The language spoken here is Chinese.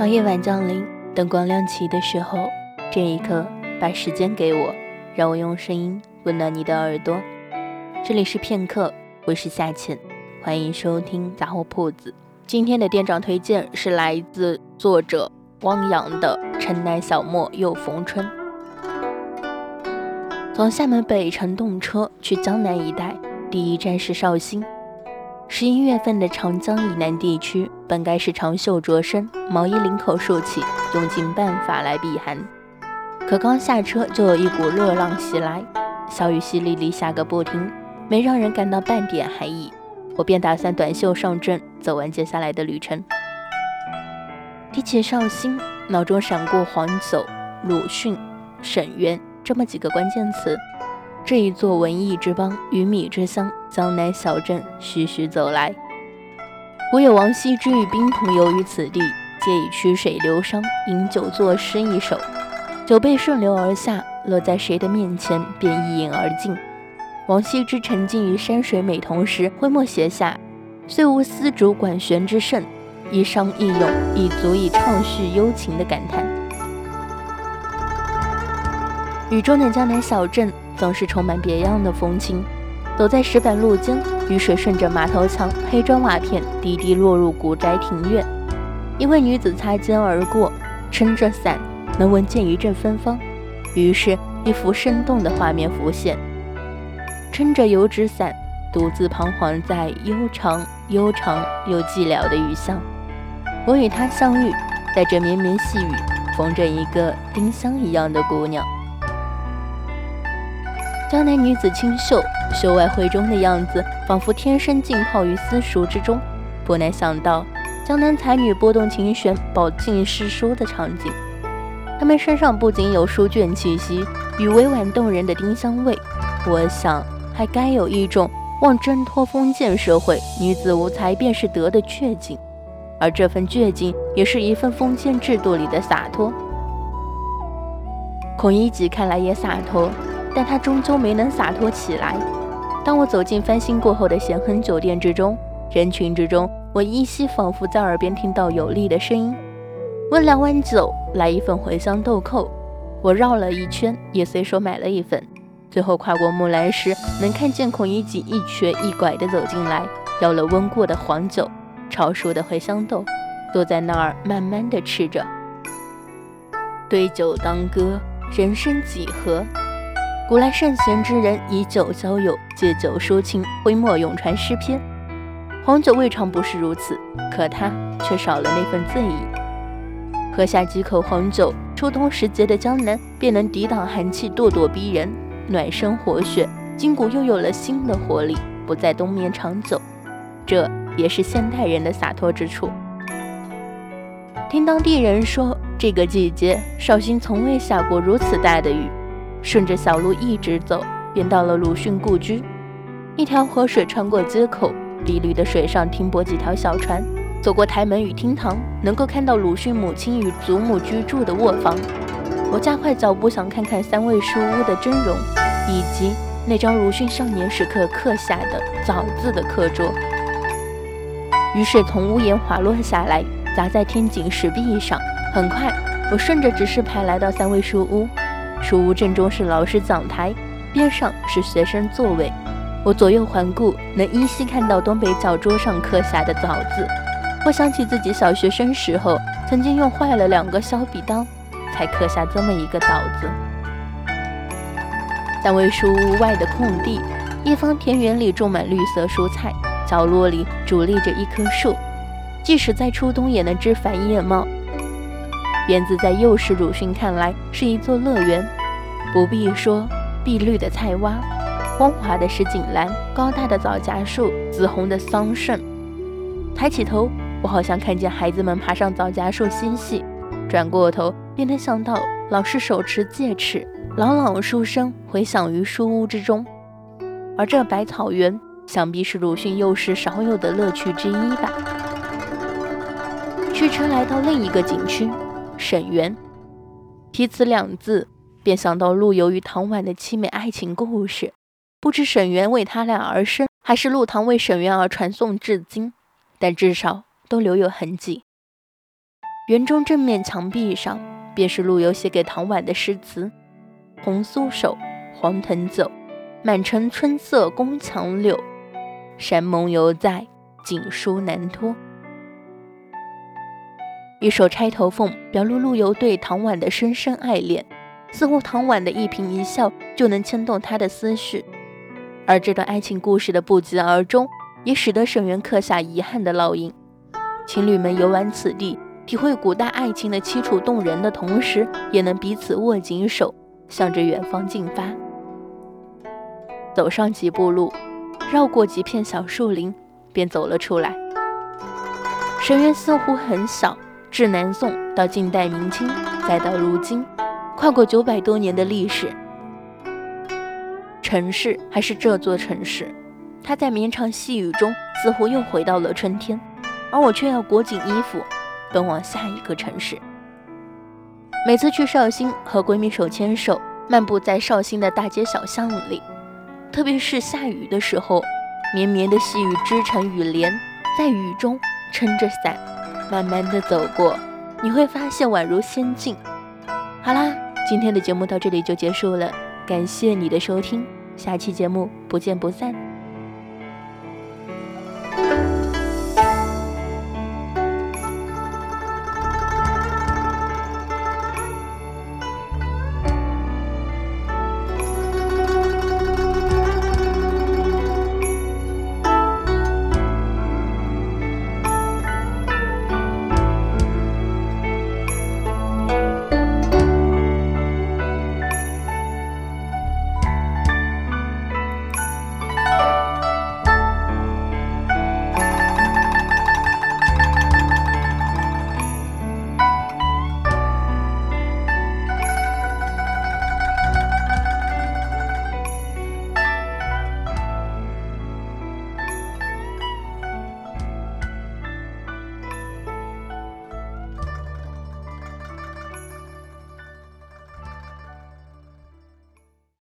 当夜晚降临，灯光亮起的时候，这一刻，把时间给我，让我用声音温暖你的耳朵。这里是片刻，我是夏浅，欢迎收听杂货铺子。今天的店长推荐是来自作者汪洋的《城南小陌又逢春》。从厦门北城动车去江南一带，第一站是绍兴。十一月份的长江以南地区，本该是长袖着身，毛衣领口竖起，用尽办法来避寒。可刚下车，就有一股热浪袭来，小雨淅沥沥下个不停，没让人感到半点寒意。我便打算短袖上阵，走完接下来的旅程。提起绍兴，脑中闪过黄酒、鲁迅、沈园这么几个关键词。这一座文艺之邦，鱼米之乡，江南小镇徐徐走来。古有王羲之与宾朋游于此地，皆以曲水流觞，饮酒作诗一首。酒杯顺流而下，落在谁的面前，便一饮而尽。王羲之沉浸于山水美同时，挥墨写下：“虽无丝竹管弦之盛，一觞一咏，已足以畅叙幽情”的感叹。雨中的江南小镇。总是充满别样的风情。走在石板路间，雨水顺着马头墙、黑砖瓦片滴滴落入古宅庭院。一位女子擦肩而过，撑着伞，能闻见一阵芬芳。于是，一幅生动的画面浮现：撑着油纸伞，独自彷徨在悠长、悠长又寂寥的雨巷。我与她相遇，在这绵绵细雨，逢着一个丁香一样的姑娘。江南女子清秀，秀外慧中的样子，仿佛天生浸泡于私塾之中。不难想到，江南才女拨动琴弦，饱尽诗书的场景。她们身上不仅有书卷气息与委婉动人的丁香味，我想还该有一种望挣脱封建社会，女子无才便是德的倔劲。而这份倔劲，也是一份封建制度里的洒脱。孔乙己看来也洒脱。但他终究没能洒脱起来。当我走进翻新过后的咸亨酒店之中，人群之中，我依稀仿佛在耳边听到有力的声音：“问两碗酒，来一份茴香豆蔻。”我绕了一圈，也随手买了一份。最后跨过木兰时，能看见孔乙己一瘸一拐地走进来，要了温过的黄酒，炒熟的茴香豆，坐在那儿慢慢地吃着。对酒当歌，人生几何？古来圣贤之人以酒交友，借酒抒情，挥墨咏传诗篇。黄酒未尝不是如此，可它却少了那份醉意。喝下几口黄酒，初冬时节的江南便能抵挡寒气，咄咄逼人，暖身活血，筋骨又有了新的活力，不再冬眠长久。这也是现代人的洒脱之处。听当地人说，这个季节绍兴从未下过如此大的雨。顺着小路一直走，便到了鲁迅故居。一条河水穿过街口，碧绿的水上停泊几条小船。走过台门与厅堂，能够看到鲁迅母亲与祖母居住的卧房。我加快脚步，想看看三味书屋的真容，以及那张鲁迅少年时刻刻下的“早”字的课桌。雨水从屋檐滑落下来，砸在天井石壁上。很快，我顺着指示牌来到三味书屋。书屋正中是老师讲台，边上是学生座位。我左右环顾，能依稀看到东北角桌上刻下的“枣”字。我想起自己小学生时候，曾经用坏了两个削笔刀，才刻下这么一个“枣”字。三位书屋外的空地，一方田园里种满绿色蔬菜，角落里伫立着一棵树，即使在初冬也能枝繁叶茂。园子在幼时鲁迅看来是一座乐园，不必说，碧绿的菜洼，光滑的石井栏，高大的枣夹树，紫红的桑葚。抬起头，我好像看见孩子们爬上枣夹树嬉戏；转过头，便能想到老师手持戒尺，朗朗书声回响于书屋之中。而这百草园，想必是鲁迅幼时少有的乐趣之一吧。驱车来到另一个景区。沈园，提此两字，便想到陆游与唐婉的凄美爱情故事。不知沈园为他俩而生，还是陆唐为沈园而传颂至今，但至少都留有痕迹。园中正面墙壁上，便是陆游写给唐婉的诗词：“红酥手，黄藤酒，满城春色宫墙柳。山盟犹在，锦书难托。”一首《钗头凤》表露陆游对唐婉的深深爱恋，似乎唐婉的一颦一笑就能牵动他的思绪。而这段爱情故事的不疾而终，也使得沈园刻下遗憾的烙印。情侣们游玩此地，体会古代爱情的凄楚动人的同时，也能彼此握紧手，向着远方进发。走上几步路，绕过几片小树林，便走了出来。沈园似乎很小。至南宋，到近代明清，再到如今，跨过九百多年的历史，城市还是这座城市。它在绵长细雨中，似乎又回到了春天，而我却要裹紧衣服，奔往下一个城市。每次去绍兴，和闺蜜手牵手，漫步在绍兴的大街小巷里，特别是下雨的时候，绵绵的细雨织成雨帘，在雨中撑着伞。慢慢的走过你会发现宛如仙境。好啦今天的节目到这里就结束了感谢你的收听下期节目不见不散。